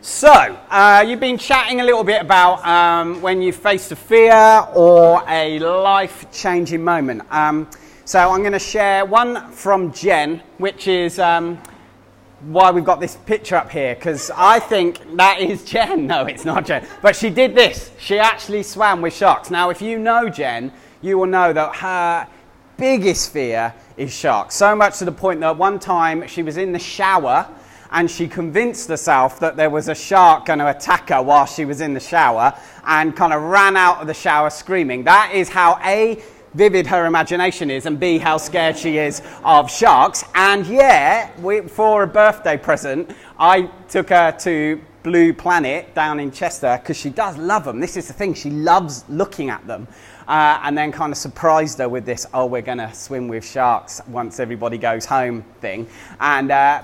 So, uh, you've been chatting a little bit about um, when you faced a fear or a life changing moment. Um, so, I'm going to share one from Jen, which is um, why we've got this picture up here, because I think that is Jen. No, it's not Jen. But she did this. She actually swam with sharks. Now, if you know Jen, you will know that her biggest fear is sharks. So much to the point that one time she was in the shower and she convinced herself that there was a shark going to attack her while she was in the shower and kind of ran out of the shower screaming. That is how A, vivid her imagination is, and B, how scared she is of sharks. And yeah, we, for a birthday present, I took her to Blue Planet down in Chester because she does love them. This is the thing, she loves looking at them uh, and then kind of surprised her with this, oh, we're going to swim with sharks once everybody goes home thing. And, uh,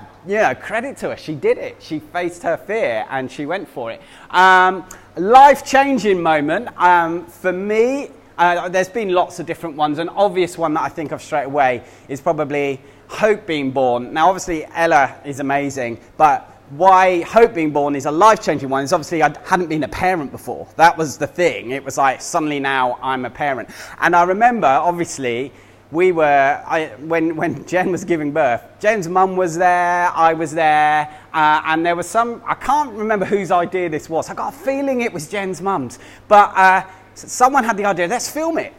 credit to her, she did it. She faced her fear and she went for it. Um, Life changing moment um, for me. Uh, there's been lots of different ones. An obvious one that I think of straight away is probably Hope being born. Now, obviously, Ella is amazing, but why Hope being born is a life changing one is obviously I hadn't been a parent before. That was the thing. It was like suddenly now I'm a parent. And I remember, obviously, we were, I, when, when Jen was giving birth, Jen's mum was there, I was there, uh, and there was some, I can't remember whose idea this was. I got a feeling it was Jen's mum's. But uh, someone had the idea, let's film it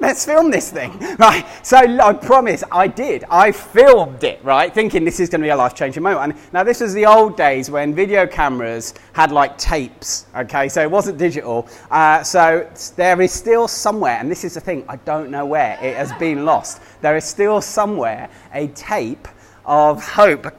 let's film this thing, right? So I promise I did. I filmed it, right? Thinking this is going to be a life changing moment. And now, this was the old days when video cameras had like tapes, okay? So it wasn't digital. Uh, so there is still somewhere, and this is the thing, I don't know where, it has been lost. There is still somewhere a tape of hope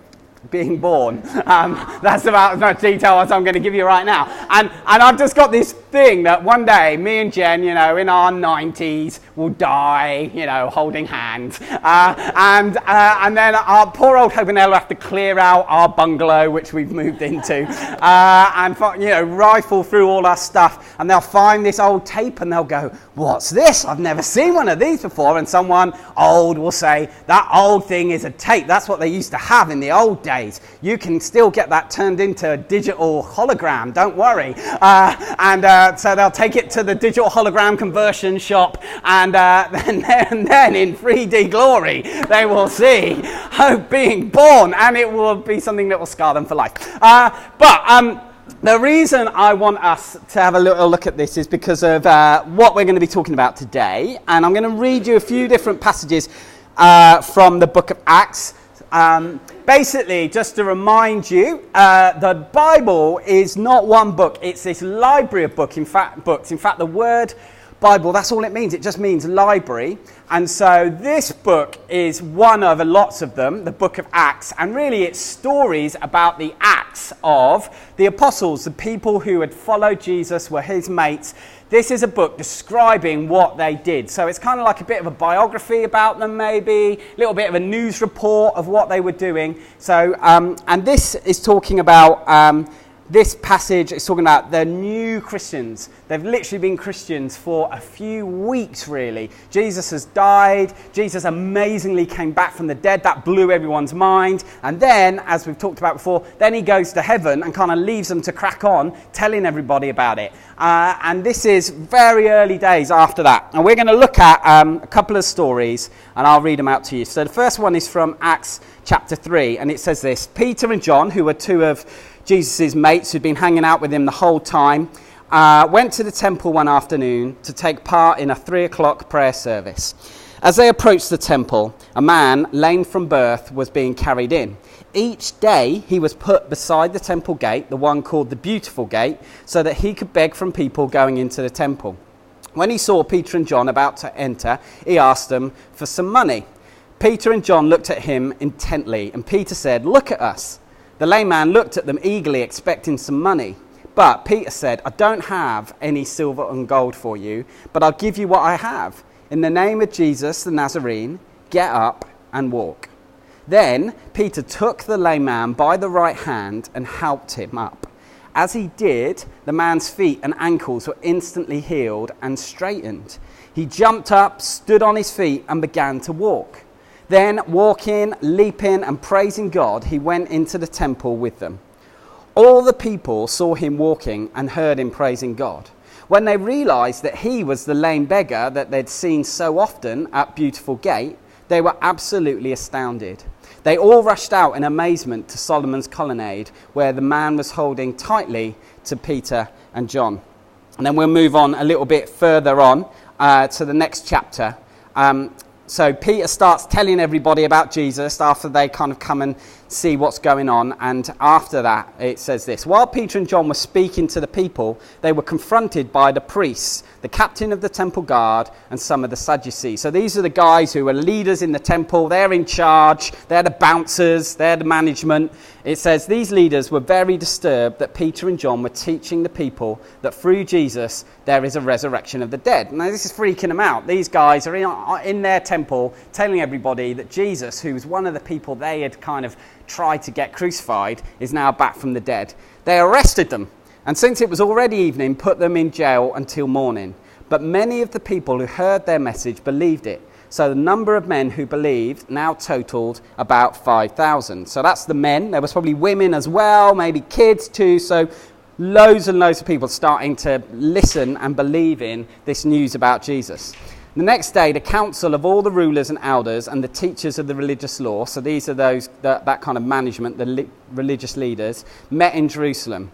being born. Um, that's about as much detail as I'm going to give you right now. And, and I've just got this thing that one day me and Jen, you know, in our 90s, will die, you know, holding hands. Uh, and, uh, and then our poor old Hope and Ella have to clear out our bungalow, which we've moved into, uh, and, you know, rifle through all our stuff. And they'll find this old tape and they'll go, What's this? I've never seen one of these before. And someone old will say, That old thing is a tape. That's what they used to have in the old days. You can still get that turned into a digital hologram, don't worry. Uh, and uh, so they'll take it to the digital hologram conversion shop, and uh, then, and then in 3D glory, they will see hope being born, and it will be something that will scar them for life. Uh, but um, the reason I want us to have a little look at this is because of uh, what we're going to be talking about today, and I'm going to read you a few different passages uh, from the book of Acts. Um, basically, just to remind you, uh, the Bible is not one book, it's this library of book, in fact, books. In fact, the word Bible, that's all it means. It just means library. And so this book is one of lots of them, the book of Acts. And really, it's stories about the acts of the apostles, the people who had followed Jesus, were his mates. This is a book describing what they did. So it's kind of like a bit of a biography about them, maybe, a little bit of a news report of what they were doing. So, um, and this is talking about. Um, this passage is talking about the new Christians. They've literally been Christians for a few weeks, really. Jesus has died. Jesus amazingly came back from the dead. That blew everyone's mind. And then, as we've talked about before, then he goes to heaven and kind of leaves them to crack on, telling everybody about it. Uh, and this is very early days after that. And we're going to look at um, a couple of stories, and I'll read them out to you. So the first one is from Acts chapter 3, and it says this Peter and John, who were two of Jesus' mates who'd been hanging out with him the whole time, uh, went to the temple one afternoon to take part in a three o'clock prayer service. As they approached the temple, a man, lame from birth, was being carried in. Each day he was put beside the temple gate, the one called the Beautiful Gate, so that he could beg from people going into the temple. When he saw Peter and John about to enter, he asked them for some money. Peter and John looked at him intently, and Peter said, Look at us. The lame man looked at them eagerly, expecting some money. But Peter said, I don't have any silver and gold for you, but I'll give you what I have. In the name of Jesus the Nazarene, get up and walk. Then Peter took the lame man by the right hand and helped him up. As he did, the man's feet and ankles were instantly healed and straightened. He jumped up, stood on his feet, and began to walk. Then, walking, leaping, and praising God, he went into the temple with them. All the people saw him walking and heard him praising God. When they realized that he was the lame beggar that they'd seen so often at Beautiful Gate, they were absolutely astounded. They all rushed out in amazement to Solomon's colonnade, where the man was holding tightly to Peter and John. And then we'll move on a little bit further on uh, to the next chapter. Um, so Peter starts telling everybody about Jesus after they kind of come and see what's going on. And after that, it says this While Peter and John were speaking to the people, they were confronted by the priests, the captain of the temple guard, and some of the Sadducees. So these are the guys who are leaders in the temple. They're in charge, they're the bouncers, they're the management. It says these leaders were very disturbed that Peter and John were teaching the people that through Jesus there is a resurrection of the dead. Now, this is freaking them out. These guys are in, in their temple telling everybody that Jesus, who was one of the people they had kind of tried to get crucified, is now back from the dead. They arrested them, and since it was already evening, put them in jail until morning. But many of the people who heard their message believed it. So the number of men who believed now totaled about 5,000. So that's the men. There was probably women as well, maybe kids too. So loads and loads of people starting to listen and believe in this news about Jesus. The next day, the council of all the rulers and elders and the teachers of the religious law, so these are those, that, that kind of management, the li- religious leaders, met in Jerusalem.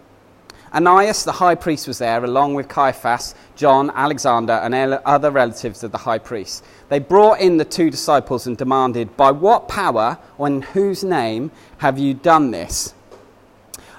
Ananias, the high priest, was there, along with Caiaphas, John, Alexander, and other relatives of the high priest. They brought in the two disciples and demanded, By what power or in whose name have you done this?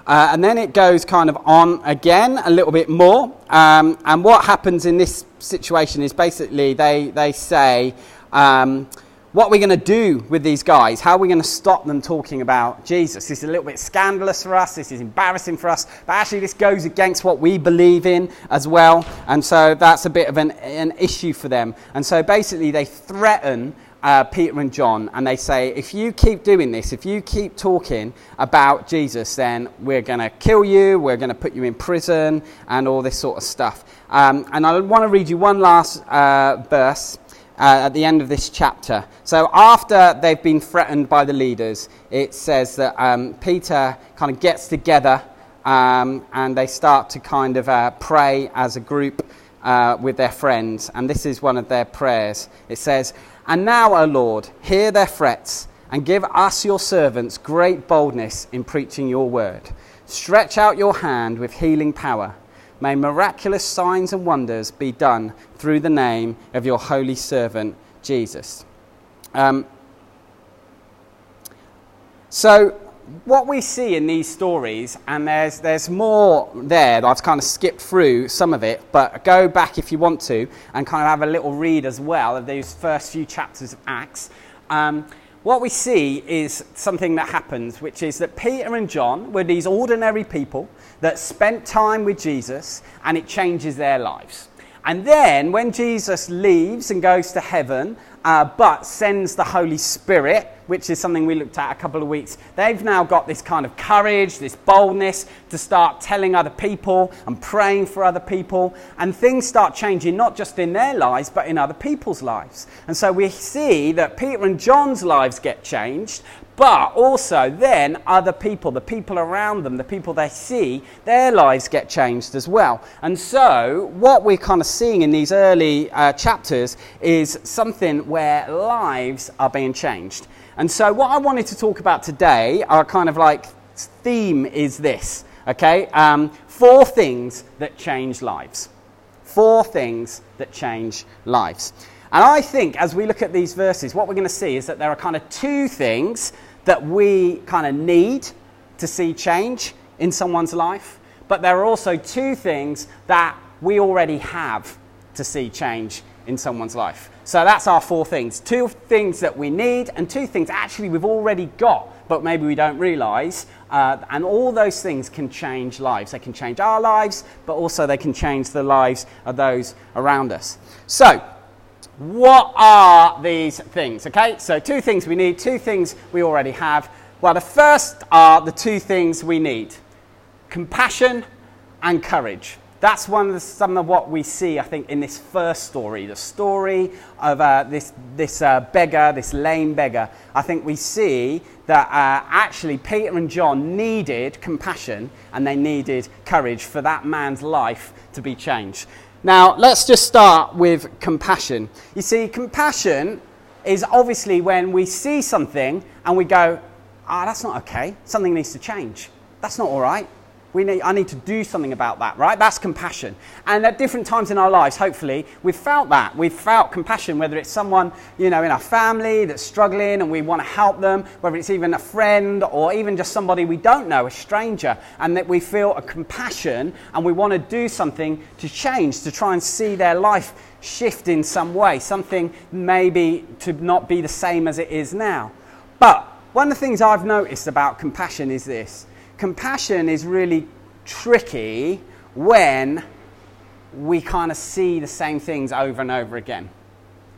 Uh, and then it goes kind of on again a little bit more. Um, and what happens in this situation is basically they, they say, um, what are we going to do with these guys? How are we going to stop them talking about Jesus? This is a little bit scandalous for us. This is embarrassing for us. But actually, this goes against what we believe in as well. And so that's a bit of an, an issue for them. And so basically, they threaten uh, Peter and John, and they say, if you keep doing this, if you keep talking about Jesus, then we're going to kill you, we're going to put you in prison, and all this sort of stuff. Um, and I want to read you one last uh, verse. Uh, at the end of this chapter. So, after they've been threatened by the leaders, it says that um, Peter kind of gets together um, and they start to kind of uh, pray as a group uh, with their friends. And this is one of their prayers. It says, and now, O Lord, hear their threats and give us, your servants, great boldness in preaching your word. Stretch out your hand with healing power. May miraculous signs and wonders be done through the name of your holy servant, Jesus. Um, so, what we see in these stories, and there's, there's more there, I've kind of skipped through some of it, but go back if you want to and kind of have a little read as well of those first few chapters of Acts. Um, what we see is something that happens, which is that Peter and John were these ordinary people that spent time with Jesus and it changes their lives. And then when Jesus leaves and goes to heaven, uh, but sends the Holy Spirit, which is something we looked at a couple of weeks. They've now got this kind of courage, this boldness to start telling other people and praying for other people. And things start changing, not just in their lives, but in other people's lives. And so we see that Peter and John's lives get changed, but also, then other people, the people around them, the people they see, their lives get changed as well. And so, what we're kind of seeing in these early uh, chapters is something where lives are being changed. And so, what I wanted to talk about today, our kind of like theme is this, okay? Um, four things that change lives. Four things that change lives. And I think as we look at these verses, what we're going to see is that there are kind of two things that we kind of need to see change in someone's life, but there are also two things that we already have to see change in someone's life. So that's our four things. Two things that we need, and two things actually we've already got, but maybe we don't realize. Uh, and all those things can change lives. They can change our lives, but also they can change the lives of those around us. So, what are these things? Okay, so two things we need, two things we already have. Well, the first are the two things we need compassion and courage. That's one of the, some of what we see, I think, in this first story, the story of uh, this, this uh, beggar, this lame beggar. I think we see that uh, actually Peter and John needed compassion and they needed courage for that man's life to be changed. Now, let's just start with compassion. You see, compassion is obviously when we see something and we go, ah, that's not okay. Something needs to change. That's not all right. We need, I need to do something about that, right? That's compassion. And at different times in our lives, hopefully, we've felt that. We've felt compassion, whether it's someone, you know, in our family that's struggling and we want to help them, whether it's even a friend or even just somebody we don't know, a stranger, and that we feel a compassion and we want to do something to change, to try and see their life shift in some way, something maybe to not be the same as it is now. But one of the things I've noticed about compassion is this compassion is really tricky when we kind of see the same things over and over again.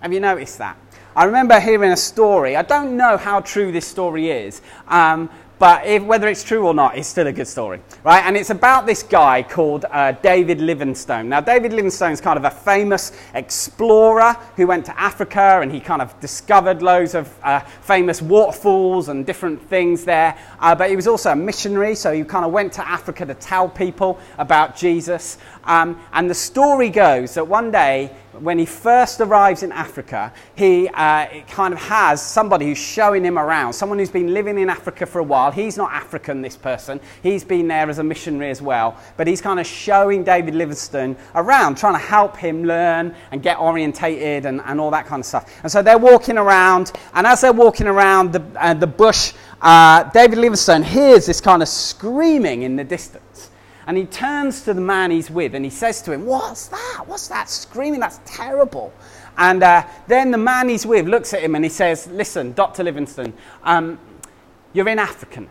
Have you noticed that? I remember hearing a story. I don't know how true this story is, um, but if, whether it's true or not, it's still a good story, right? And it's about this guy called uh, David Livingstone. Now, David Livingstone is kind of a famous explorer who went to Africa and he kind of discovered loads of uh, famous waterfalls and different things there. Uh, but he was also a missionary, so he kind of went to Africa to tell people about Jesus. Um, and the story goes that one day when he first arrives in Africa, he uh, kind of has somebody who's showing him around, someone who's been living in Africa for a while. He's not African, this person. He's been there as a missionary as well. But he's kind of showing David Livingstone around, trying to help him learn and get orientated and, and all that kind of stuff. And so they're walking around, and as they're walking around the, uh, the bush, uh, David Livingstone hears this kind of screaming in the distance. And he turns to the man he's with and he says to him, What's that? What's that screaming? That's terrible. And uh, then the man he's with looks at him and he says, Listen, Dr. Livingstone, um, you're in Africa now.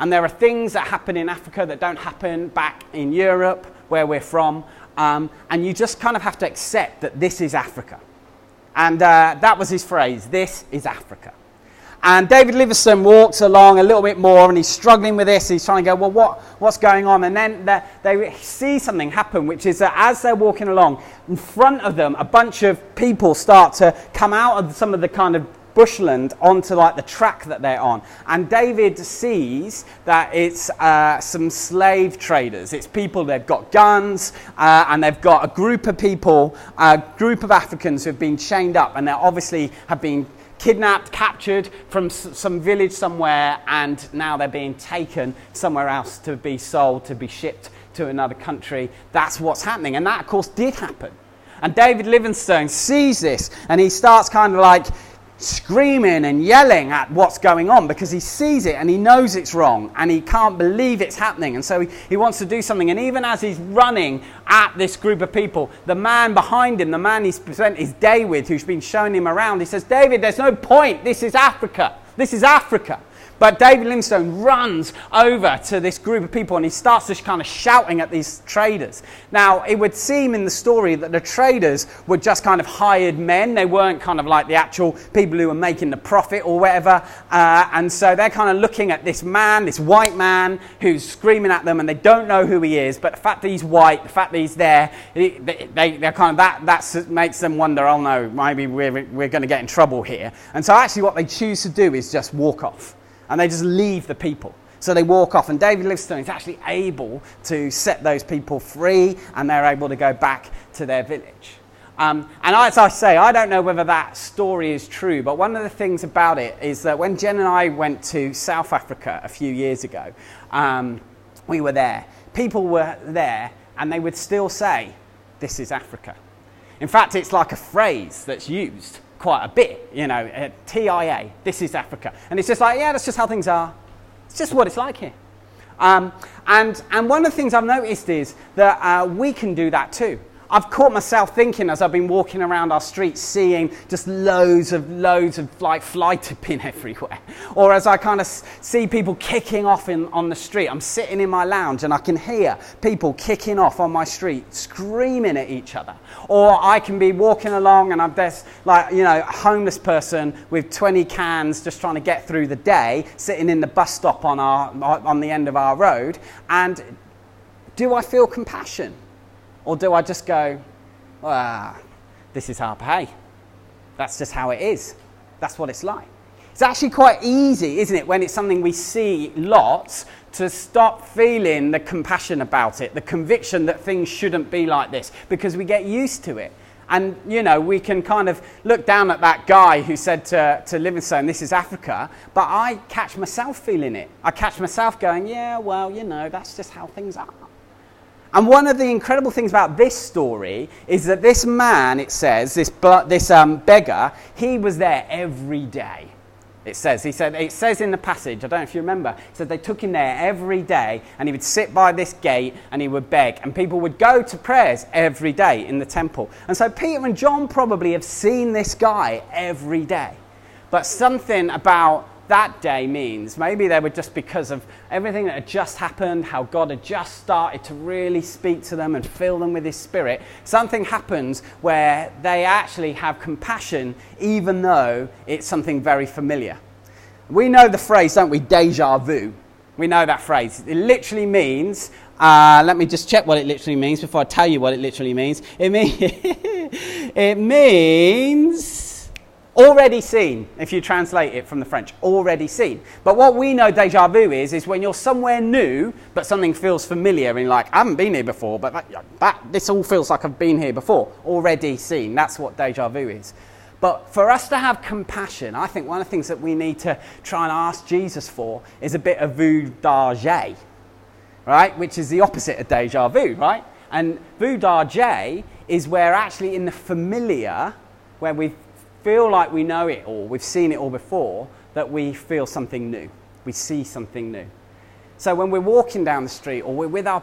And there are things that happen in Africa that don't happen back in Europe, where we're from. Um, and you just kind of have to accept that this is Africa. And uh, that was his phrase this is Africa. And David Livingstone walks along a little bit more and he's struggling with this. He's trying to go, well, what, what's going on? And then they see something happen, which is that as they're walking along, in front of them, a bunch of people start to come out of some of the kind of bushland onto like the track that they're on. And David sees that it's uh, some slave traders. It's people they've got guns uh, and they've got a group of people, a group of Africans who've been chained up and they obviously have been kidnapped, captured from s- some village somewhere, and now they're being taken somewhere else to be sold, to be shipped to another country. That's what's happening. And that, of course, did happen. And David Livingstone sees this and he starts kind of like screaming and yelling at what's going on because he sees it and he knows it's wrong and he can't believe it's happening. And so he, he wants to do something. And even as he's running at this group of people, the man behind him, the man he's spent his day with, who's been showing him around, he says, David, there's no point. This is Africa. This is Africa. But David Livingstone runs over to this group of people and he starts just kind of shouting at these traders. Now, it would seem in the story that the traders were just kind of hired men. They weren't kind of like the actual people who were making the profit or whatever. Uh, and so they're kind of looking at this man, this white man, who's screaming at them and they don't know who he is. But the fact that he's white, the fact that he's there, they, they, they're kind of that, that makes them wonder, oh no, maybe we're, we're going to get in trouble here. And so actually what they choose to do is just walk off and they just leave the people. So they walk off, and David Livingstone is actually able to set those people free, and they're able to go back to their village. Um, and as I say, I don't know whether that story is true, but one of the things about it is that when Jen and I went to South Africa a few years ago, um, we were there. People were there, and they would still say, This is Africa. In fact, it's like a phrase that's used quite a bit, you know, uh, TIA, this is Africa. And it's just like, yeah, that's just how things are. It's just what it's like here. Um, and, and one of the things I've noticed is that uh, we can do that too. I've caught myself thinking as I've been walking around our streets, seeing just loads of loads of like fly tipping everywhere, or as I kind of see people kicking off in, on the street. I'm sitting in my lounge and I can hear people kicking off on my street, screaming at each other. Or I can be walking along and I'm this like you know a homeless person with 20 cans just trying to get through the day, sitting in the bus stop on our on the end of our road, and do I feel compassion? Or do I just go, ah, this is Harpurhey. That's just how it is. That's what it's like. It's actually quite easy, isn't it, when it's something we see lots, to stop feeling the compassion about it, the conviction that things shouldn't be like this, because we get used to it. And, you know, we can kind of look down at that guy who said to, to Livingstone, this is Africa, but I catch myself feeling it. I catch myself going, yeah, well, you know, that's just how things are. And one of the incredible things about this story is that this man, it says, this, this um, beggar, he was there every day. It says, he said, it says in the passage, I don't know if you remember, it said they took him there every day and he would sit by this gate and he would beg and people would go to prayers every day in the temple. And so Peter and John probably have seen this guy every day. But something about that day means. Maybe they were just because of everything that had just happened, how God had just started to really speak to them and fill them with His Spirit. Something happens where they actually have compassion, even though it's something very familiar. We know the phrase, don't we? Deja vu. We know that phrase. It literally means, uh, let me just check what it literally means before I tell you what it literally means. It, mean, it means Already seen, if you translate it from the French, already seen. But what we know deja vu is, is when you're somewhere new, but something feels familiar and like, I haven't been here before, but that, that, this all feels like I've been here before. Already seen. That's what deja vu is. But for us to have compassion, I think one of the things that we need to try and ask Jesus for is a bit of vue right? Which is the opposite of deja vu, right? And vue is where actually in the familiar, where we've feel like we know it all, we've seen it all before, that we feel something new. We see something new. So when we're walking down the street or we're with our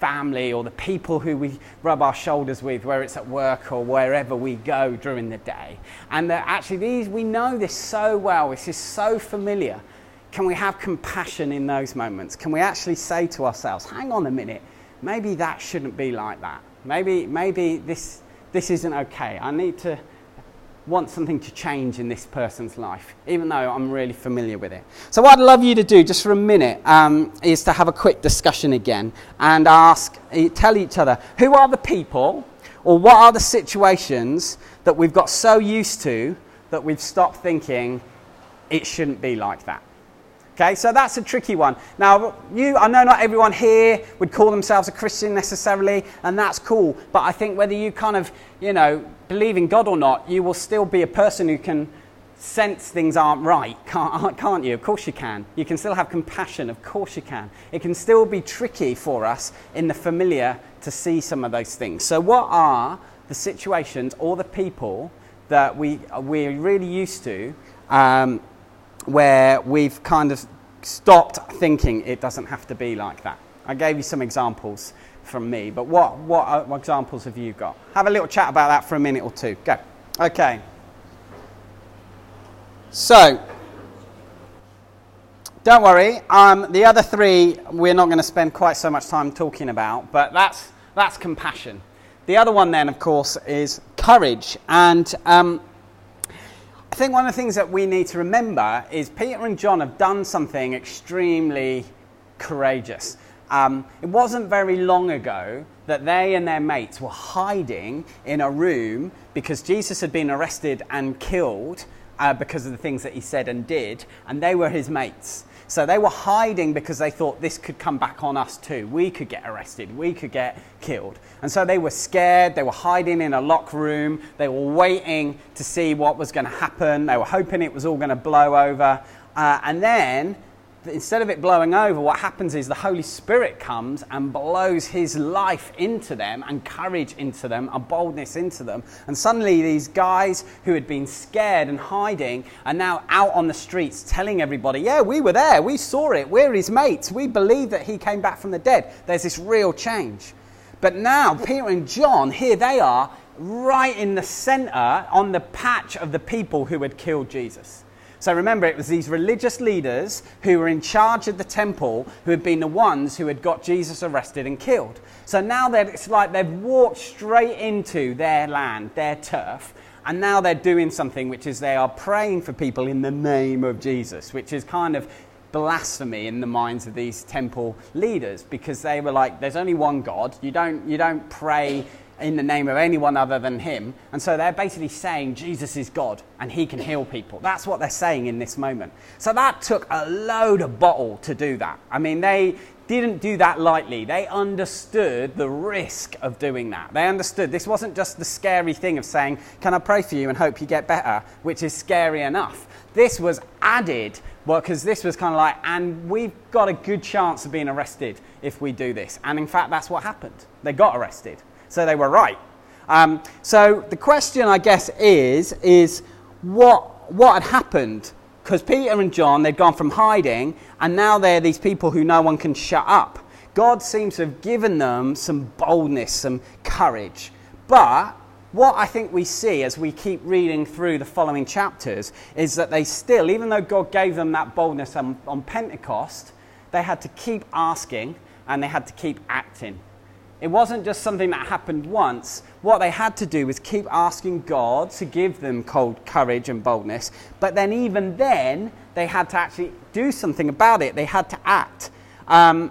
family or the people who we rub our shoulders with, whether it's at work or wherever we go during the day, and that actually these, we know this so well, this is so familiar. Can we have compassion in those moments? Can we actually say to ourselves, hang on a minute, maybe that shouldn't be like that. Maybe, maybe this, this isn't okay. I need to want something to change in this person's life, even though I'm really familiar with it. So, what I'd love you to do just for a minute um, is to have a quick discussion again and ask, eh, tell each other who are the people or what are the situations that we've got so used to that we've stopped thinking it shouldn't be like that. Okay, so that's a tricky one. Now, you, I know not everyone here would call themselves a Christian necessarily, and that's cool. But I think whether you kind of, you know, believe in God or not, you will still be a person who can sense things aren't right, can't, can't you? Of course you can. You can still have compassion, of course you can. It can still be tricky for us in the familiar to see some of those things. So, what are the situations or the people that we, we're really used to? Um, where we've kind of stopped thinking it doesn't have to be like that. I gave you some examples from me, but what, what, examples have you got? Have a little chat about that for a minute or two. Go. Okay. So, don't worry. Um, the other three we're not going to spend quite so much time talking about, but that's, that's compassion. The other one, then, of course, is courage. And um, think one of the things that we need to remember is Peter and John have done something extremely courageous. Um, it wasn't very long ago that they and their mates were hiding in a room because Jesus had been arrested and killed uh, because of the things that he said and did, and they were his mates. So they were hiding because they thought this could come back on us too. We could get arrested, we could get killed. And so they were scared, they were hiding in a locked room, they were waiting to see what was going to happen, they were hoping it was all going to blow over. Uh, and then instead of it blowing over, what happens is the Holy Spirit comes and blows His life into them and courage into them and boldness into them. And suddenly, these guys who had been scared and hiding are now out on the streets telling everybody, Yeah, we were there. We saw it. We're His mates. We believe that He came back from the dead. There's this real change. But now, Peter and John, here they are, right in the center on the patch of the people who had killed Jesus. So remember, it was these religious leaders who were in charge of the temple who had been the ones who had got Jesus arrested and killed. So now it's like they've walked straight into their land, their turf, and now they're doing something which is they are praying for people in the name of Jesus, which is kind of blasphemy in the minds of these temple leaders because they were like, there's only one God. You don't, you don't pray in the name of anyone other than him. And so they're basically saying Jesus is God and he can heal people. That's what they're saying in this moment. So that took a load of bottle to do that. I mean, they didn't do that lightly. They understood the risk of doing that. They understood this wasn't just the scary thing of saying, Can I pray for you and hope you get better, which is scary enough. This was added because this was kind of like, and we've got a good chance of being arrested if we do this. And in fact, that's what happened. They got arrested. So they were right. Um, so the question, I guess, is, is what, what had happened? Because Peter and John, they'd gone from hiding, and now they're these people who no one can shut up. God seems to have given them some boldness, some courage. But what I think we see as we keep reading through the following chapters is that they still, even though God gave them that boldness on, on Pentecost, they had to keep asking and they had to keep acting. It wasn't just something that happened once. What they had to do was keep asking God to give them cold courage and boldness. But then, even then, they had to actually do something about it. They had to act. Um,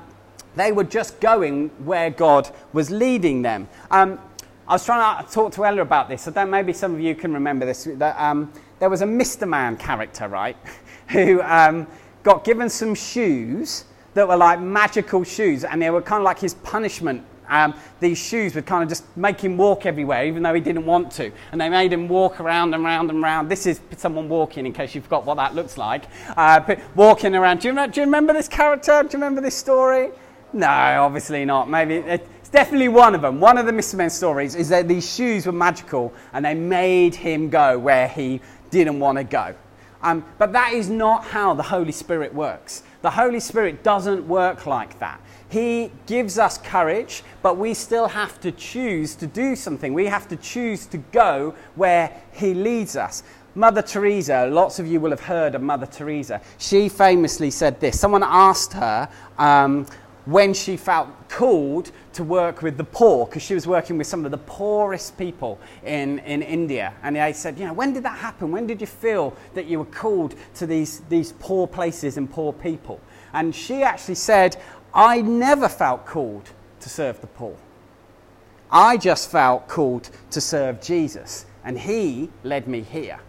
they were just going where God was leading them. Um, I was trying to talk to Ella about this. So then maybe some of you can remember this. That, um, there was a Mr. Man character, right, who um, got given some shoes that were like magical shoes, and they were kind of like his punishment um, these shoes would kind of just make him walk everywhere, even though he didn't want to. And they made him walk around and round and round. This is someone walking, in case you forgot what that looks like. Uh, walking around. Do you, remember, do you remember this character? Do you remember this story? No, obviously not. Maybe it's definitely one of them. One of the Mr. Men stories is that these shoes were magical and they made him go where he didn't want to go. Um, but that is not how the Holy Spirit works. The Holy Spirit doesn't work like that. He gives us courage, but we still have to choose to do something. We have to choose to go where He leads us. Mother Teresa, lots of you will have heard of Mother Teresa. She famously said this. Someone asked her um, when she felt called to work with the poor, because she was working with some of the poorest people in, in India. And they said, You know, when did that happen? When did you feel that you were called to these, these poor places and poor people? And she actually said, I never felt called to serve the poor. I just felt called to serve Jesus, and He led me here.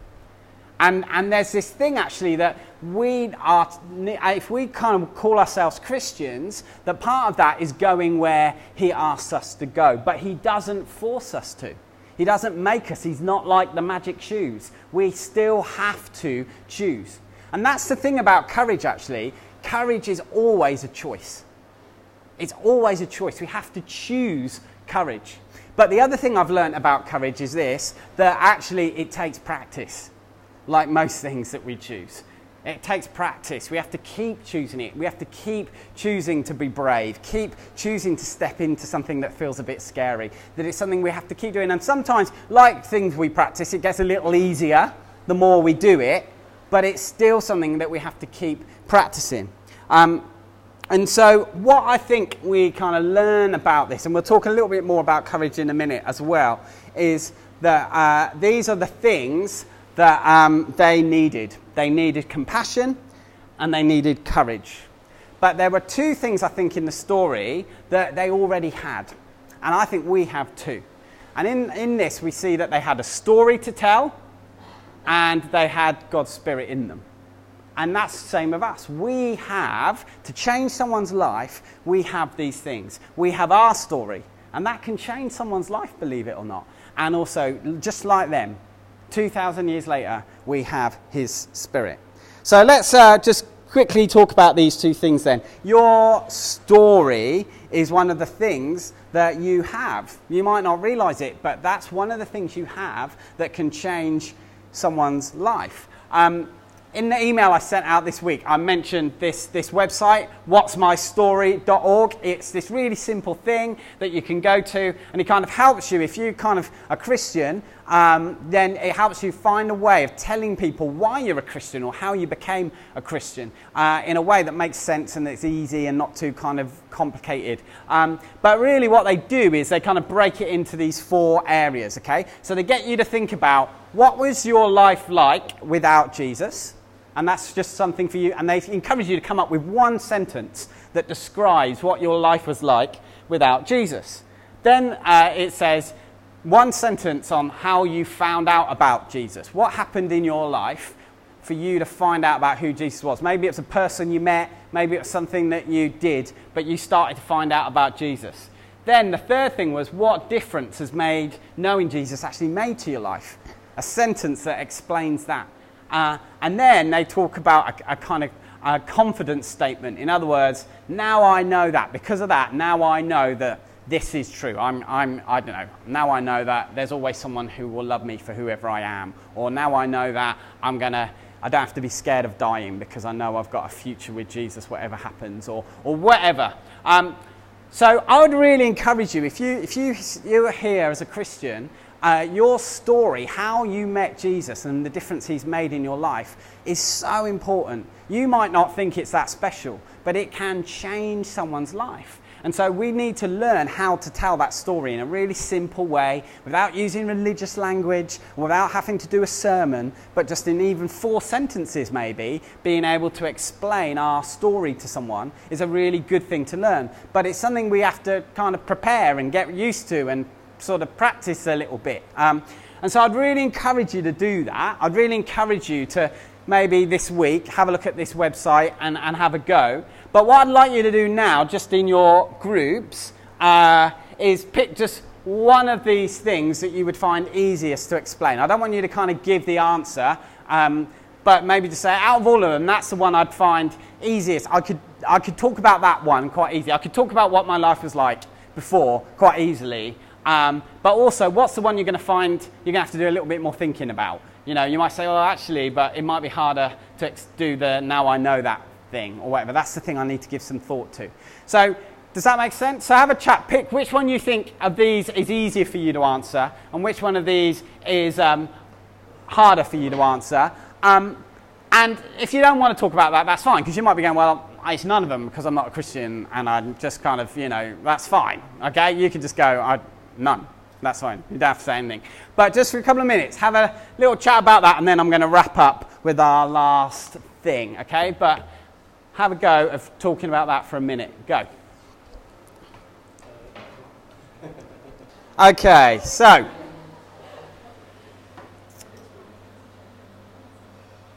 And, and there's this thing actually that we are, if we kind of call ourselves Christians, that part of that is going where He asks us to go. But He doesn't force us to. He doesn't make us. He's not like the magic shoes. We still have to choose. And that's the thing about courage actually. Courage is always a choice. It's always a choice. We have to choose courage. But the other thing I've learned about courage is this that actually it takes practice, like most things that we choose. It takes practice. We have to keep choosing it. We have to keep choosing to be brave, keep choosing to step into something that feels a bit scary. That it's something we have to keep doing. And sometimes, like things we practice, it gets a little easier the more we do it, but it's still something that we have to keep practicing. Um, and so, what I think we kind of learn about this, and we'll talk a little bit more about courage in a minute as well, is that uh, these are the things that um, they needed. They needed compassion and they needed courage. But there were two things I think in the story that they already had. And I think we have too. And in, in this, we see that they had a story to tell and they had God's Spirit in them. And that's the same of us. We have, to change someone's life, we have these things. We have our story, and that can change someone's life, believe it or not. And also, just like them, 2,000 years later, we have His Spirit. So let's uh, just quickly talk about these two things then. Your story is one of the things that you have. You might not realize it, but that's one of the things you have that can change someone's life. Um, in the email I sent out this week, I mentioned this, this website, whatsmystory.org. It's this really simple thing that you can go to, and it kind of helps you. If you kind of a Christian, um, then it helps you find a way of telling people why you're a Christian or how you became a Christian uh, in a way that makes sense and it's easy and not too kind of complicated. Um, but really, what they do is they kind of break it into these four areas, okay? So they get you to think about what was your life like without Jesus? And that's just something for you. And they encourage you to come up with one sentence that describes what your life was like without Jesus. Then uh, it says one sentence on how you found out about Jesus. What happened in your life for you to find out about who Jesus was? Maybe it's a person you met, maybe it's something that you did, but you started to find out about Jesus. Then the third thing was what difference has made knowing Jesus actually made to your life? A sentence that explains that. Uh, and then they talk about a, a kind of a confidence statement. In other words, now I know that. Because of that, now I know that this is true. I'm, I'm, I don't know. Now I know that there's always someone who will love me for whoever I am. Or now I know that I'm going to, I don't have to be scared of dying because I know I've got a future with Jesus, whatever happens, or, or whatever. Um, so I would really encourage you, if, you, if you, you are here as a Christian uh, your story, how you met Jesus and the difference he's made in your life, is so important. You might not think it's that special, but it can change someone's life. And so we need to learn how to tell that story in a really simple way, without using religious language, without having to do a sermon, but just in even four sentences maybe, being able to explain our story to someone is a really good thing to learn. But it's something we have to kind of prepare and get used to and sort of practice a little bit. Um, and so I'd really encourage you to do that. I'd really encourage you to maybe this week have a look at this website and, and have a go. But what I'd like you to do now, just in your groups, uh, is pick just one of these things that you would find easiest to explain. I don't want you to kind of give the answer, um, but maybe to say out of all of them, that's the one I'd find easiest. I could, I could talk about that one quite easily. I could talk about what my life was like before quite easily. Um, but also, what's the one you're going to find you're going to have to do a little bit more thinking about? You know, you might say, well, actually, but it might be harder to do the now I know that thing or whatever. That's the thing I need to give some thought to. So, does that make sense? So, have a chat. Pick which one you think of these is easier for you to answer and which one of these is um, harder for you to answer. Um, and if you don't want to talk about that, that's fine because you might be going, well, it's none of them because I'm not a Christian and I'm just kind of, you know, that's fine. Okay, you can just go, I None. That's fine. You don't have to say anything. But just for a couple of minutes, have a little chat about that, and then I'm going to wrap up with our last thing, okay? But have a go of talking about that for a minute. Go. Okay, so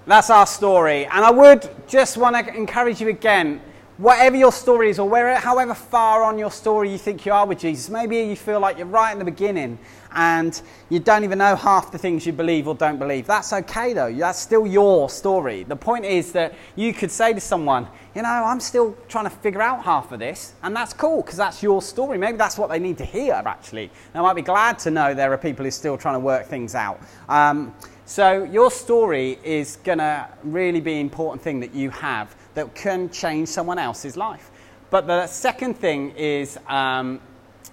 that's our story. And I would just want to encourage you again whatever your story is, or wherever, however far on your story you think you are with Jesus, maybe you feel like you're right in the beginning and you don't even know half the things you believe or don't believe. That's okay though, that's still your story. The point is that you could say to someone, you know, I'm still trying to figure out half of this, and that's cool because that's your story. Maybe that's what they need to hear actually. They might be glad to know there are people who are still trying to work things out. Um, so your story is going to really be an important thing that you have that can change someone else's life. But the second thing is, um,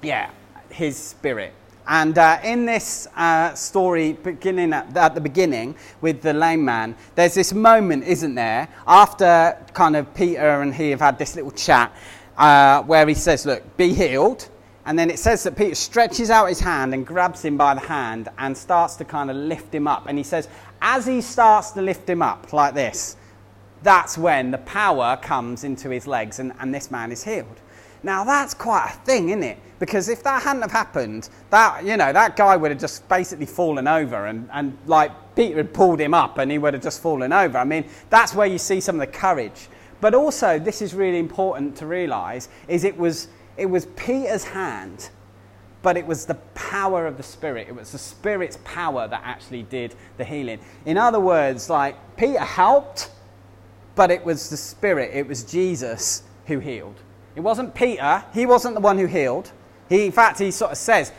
yeah, his spirit. And uh, in this uh, story, beginning at, at, the beginning with the lame man, there's this moment, isn't there, after kind of Peter and he have had this little chat, uh, where he says, Look, be healed. And then it says that Peter stretches out his hand and grabs him by the hand and starts to kind of lift him up. And he says, as he starts to lift him up like this, that's when the power comes into his legs and, and this man is healed. Now that's quite a thing, isn't it? Because if that hadn't have happened, that you know, that guy would have just basically fallen over and, and like Peter had pulled him up and he would have just fallen over. I mean, that's where you see some of the courage. But also, this is really important to realise, is it was it was Peter's hand, but it was the power of the Spirit. It was the Spirit's power that actually did the healing. In other words, like Peter helped, but it was the Spirit, it was Jesus who healed. It wasn't Peter, he wasn't the one who healed. He, in fact, he sort of says,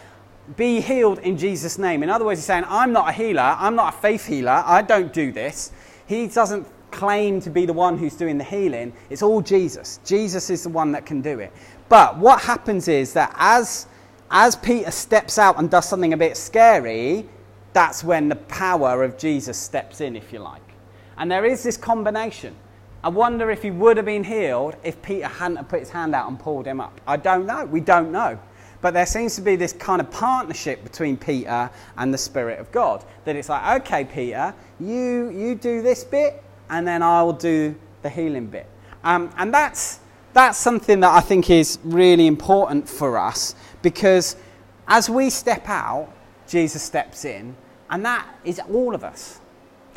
Be healed in Jesus' name. In other words, he's saying, I'm not a healer, I'm not a faith healer, I don't do this. He doesn't claim to be the one who's doing the healing, it's all Jesus. Jesus is the one that can do it. But what happens is that as, as Peter steps out and does something a bit scary, that's when the power of Jesus steps in, if you like. And there is this combination. I wonder if he would have been healed if Peter hadn't put his hand out and pulled him up. I don't know. We don't know. But there seems to be this kind of partnership between Peter and the Spirit of God. That it's like, okay, Peter, you, you do this bit, and then I'll do the healing bit. Um, and that's, that's something that I think is really important for us because as we step out, Jesus steps in, and that is all of us.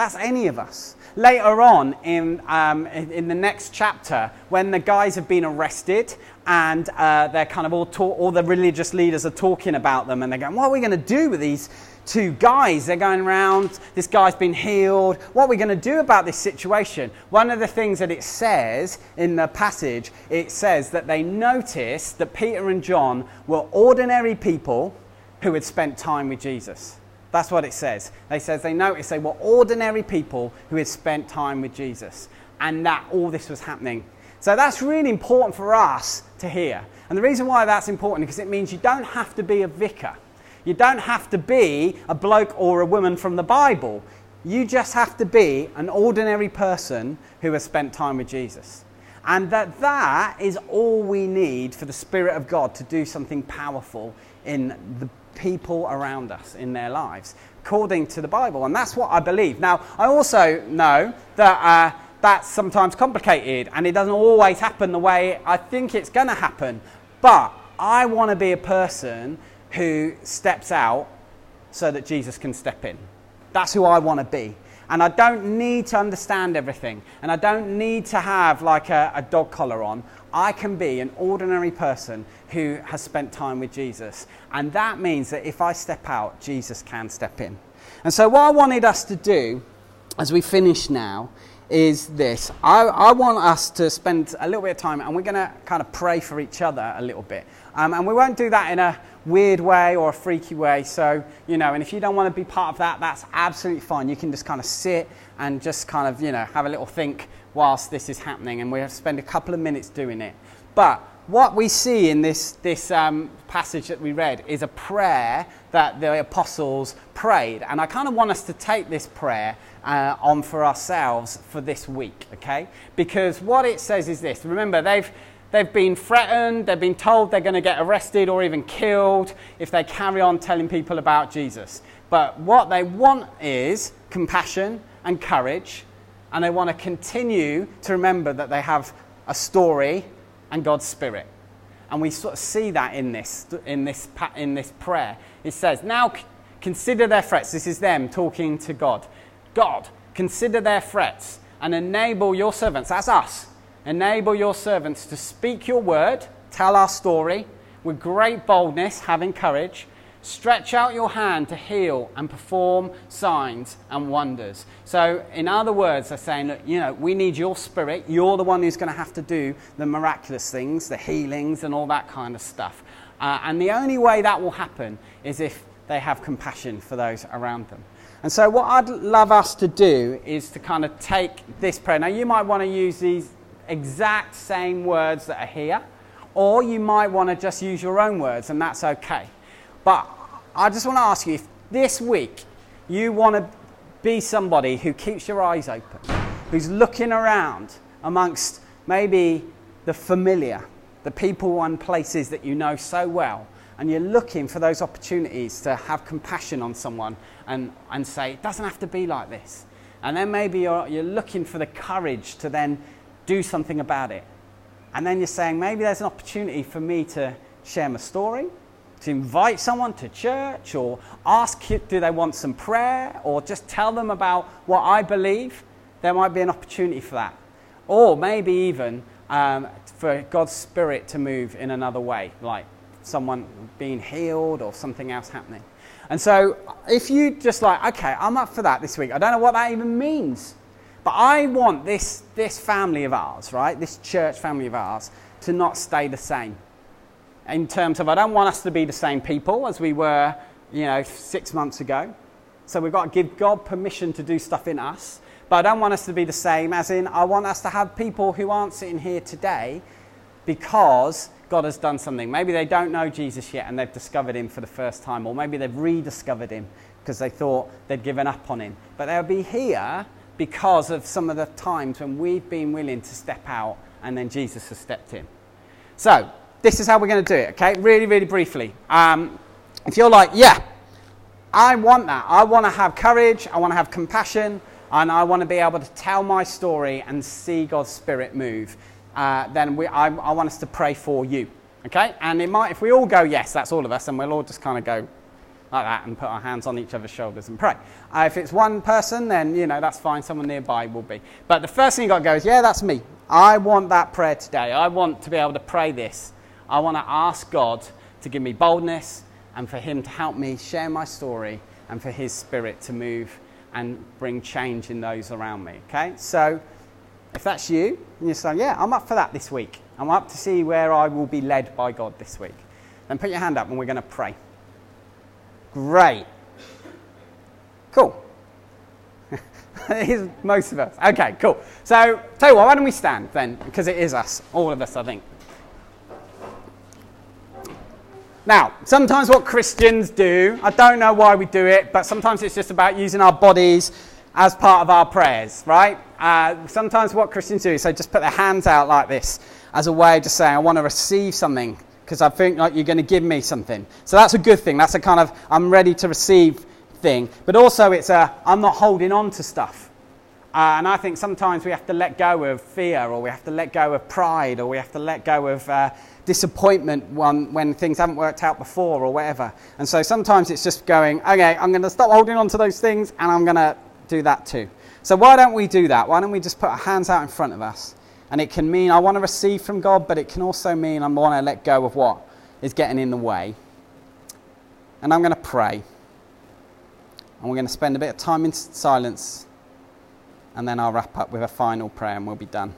That's any of us. Later on in, um, in the next chapter, when the guys have been arrested and uh, they're kind of all, talk, all the religious leaders are talking about them and they're going, What are we going to do with these two guys? They're going around, this guy's been healed. What are we going to do about this situation? One of the things that it says in the passage, it says that they noticed that Peter and John were ordinary people who had spent time with Jesus. That's what it says. They says they noticed they were ordinary people who had spent time with Jesus and that all this was happening. So that's really important for us to hear. And the reason why that's important is because it means you don't have to be a vicar. You don't have to be a bloke or a woman from the Bible. You just have to be an ordinary person who has spent time with Jesus. And that that is all we need for the Spirit of God to do something powerful in the people around us in their lives, according to the Bible. And that's what I believe. Now, I also know that uh, that's sometimes complicated and it doesn't always happen the way I think it's going to happen. But I want to be a person who steps out so that Jesus can step in. That's who I want to be. And I don't need to understand everything. And I don't need to have like a, a dog collar on. I can be an ordinary person who has spent time with Jesus. And that means that if I step out, Jesus can step in. And so, what I wanted us to do as we finish now is this I, I want us to spend a little bit of time and we're going to kind of pray for each other a little bit. Um, and we won't do that in a weird way or a freaky way. So, you know, and if you don't want to be part of that, that's absolutely fine. You can just kind of sit and just kind of, you know, have a little think whilst this is happening. And we'll spend a couple of minutes doing it. But what we see in this, this um, passage that we read is a prayer that the apostles prayed. And I kind of want us to take this prayer uh, on for ourselves for this week, okay? Because what it says is this remember, they've, they've been threatened, they've been told they're going to get arrested or even killed if they carry on telling people about Jesus. But what they want is compassion and courage, and they want to continue to remember that they have a story and God's Spirit. And we sort of see that in this, in this, in this prayer. It says, Now consider their threats. This is them talking to God. God, consider their threats and enable your servants, that's us, enable your servants to speak your word, tell our story with great boldness, having courage Stretch out your hand to heal and perform signs and wonders. So, in other words, they're saying, look, you know, we need your spirit. You're the one who's going to have to do the miraculous things, the healings, and all that kind of stuff. Uh, and the only way that will happen is if they have compassion for those around them. And so, what I'd love us to do is to kind of take this prayer. Now, you might want to use these exact same words that are here, or you might want to just use your own words, and that's okay. But I just want to ask you if this week you want to be somebody who keeps your eyes open, who's looking around amongst maybe the familiar, the people and places that you know so well, and you're looking for those opportunities to have compassion on someone and, and say, it doesn't have to be like this. And then maybe you're, you're looking for the courage to then do something about it. And then you're saying, maybe there's an opportunity for me to share my story to invite someone to church or ask do they want some prayer or just tell them about what I believe, there might be an opportunity for that. Or maybe even um, for God's Spirit to move in another way, like someone being healed or something else happening. And so, if you just like, okay, I'm up for that this week, I don't know what that even means, but I want this, this family of ours, right, this church family of ours, to not stay the same in terms of I don't want us to be the same people as we were, you know, six months ago. So we've got to give God permission to do stuff in us. But I don't want us to be the same, as in, I want us to have people who aren't sitting here today because God has done something. Maybe they don't know Jesus yet and they've discovered him for the first time, or maybe they've rediscovered him because they thought they'd given up on him. But they'll be here because of some of the times when we've been willing to step out and then Jesus has stepped in. So, this is how we're going to do it, okay? Really, really briefly. Um, if you're like, yeah, I want that. I want to have courage. I want to have compassion. and I want to be able to tell my story and see God's Spirit move, uh, then we, I, I want us to pray for you. Okay? And it might, if we all go yes, that's all of us, and we'll all just kind of go like that and put our hands on each other's shoulders and pray. Uh, if it's one person, then, you know, that's fine. Someone nearby will be. But the first thing you've got to go is, yeah, that's me. I want that prayer today. I want to be able to pray this. I want to ask God to give me boldness and for Him to help me share my story and for His Spirit to move and bring change in those around me. Okay? So if that's you, and you're saying, yeah, I'm up for that this week. I'm up to see where I will be led by God this week. Then put your hand up and we're going to pray. Great. Cool. most of us. Okay, cool. So, tell you what, why don't we stand then? Because it is us, all of us, I think. Now, sometimes what Christians do, I don't know why we do it, but sometimes it's just about using our bodies as part of our prayers, right? Uh, sometimes what Christians do is they just put their hands out like this as a way of just saying, I want to receive something because I think like you're going to give me something. So that's a good thing. That's a kind of I'm ready to receive thing. But also it's a I'm not holding on to stuff. Uh, and I think sometimes we have to let go of fear or we have to let go of pride or we have to let go of uh, disappointment when, when things haven't worked out before or whatever. And so sometimes it's just going, okay, I'm going to stop holding on to those things and I'm going to do that too. So why don't we do that? Why don't we just put our hands out in front of us and it can mean I want to receive from God, but it can also mean I want to let go of what is getting in the way. And I'm going to pray. And we're going to spend a bit of time in silence. And then I'll wrap up with a final prayer and we'll be done.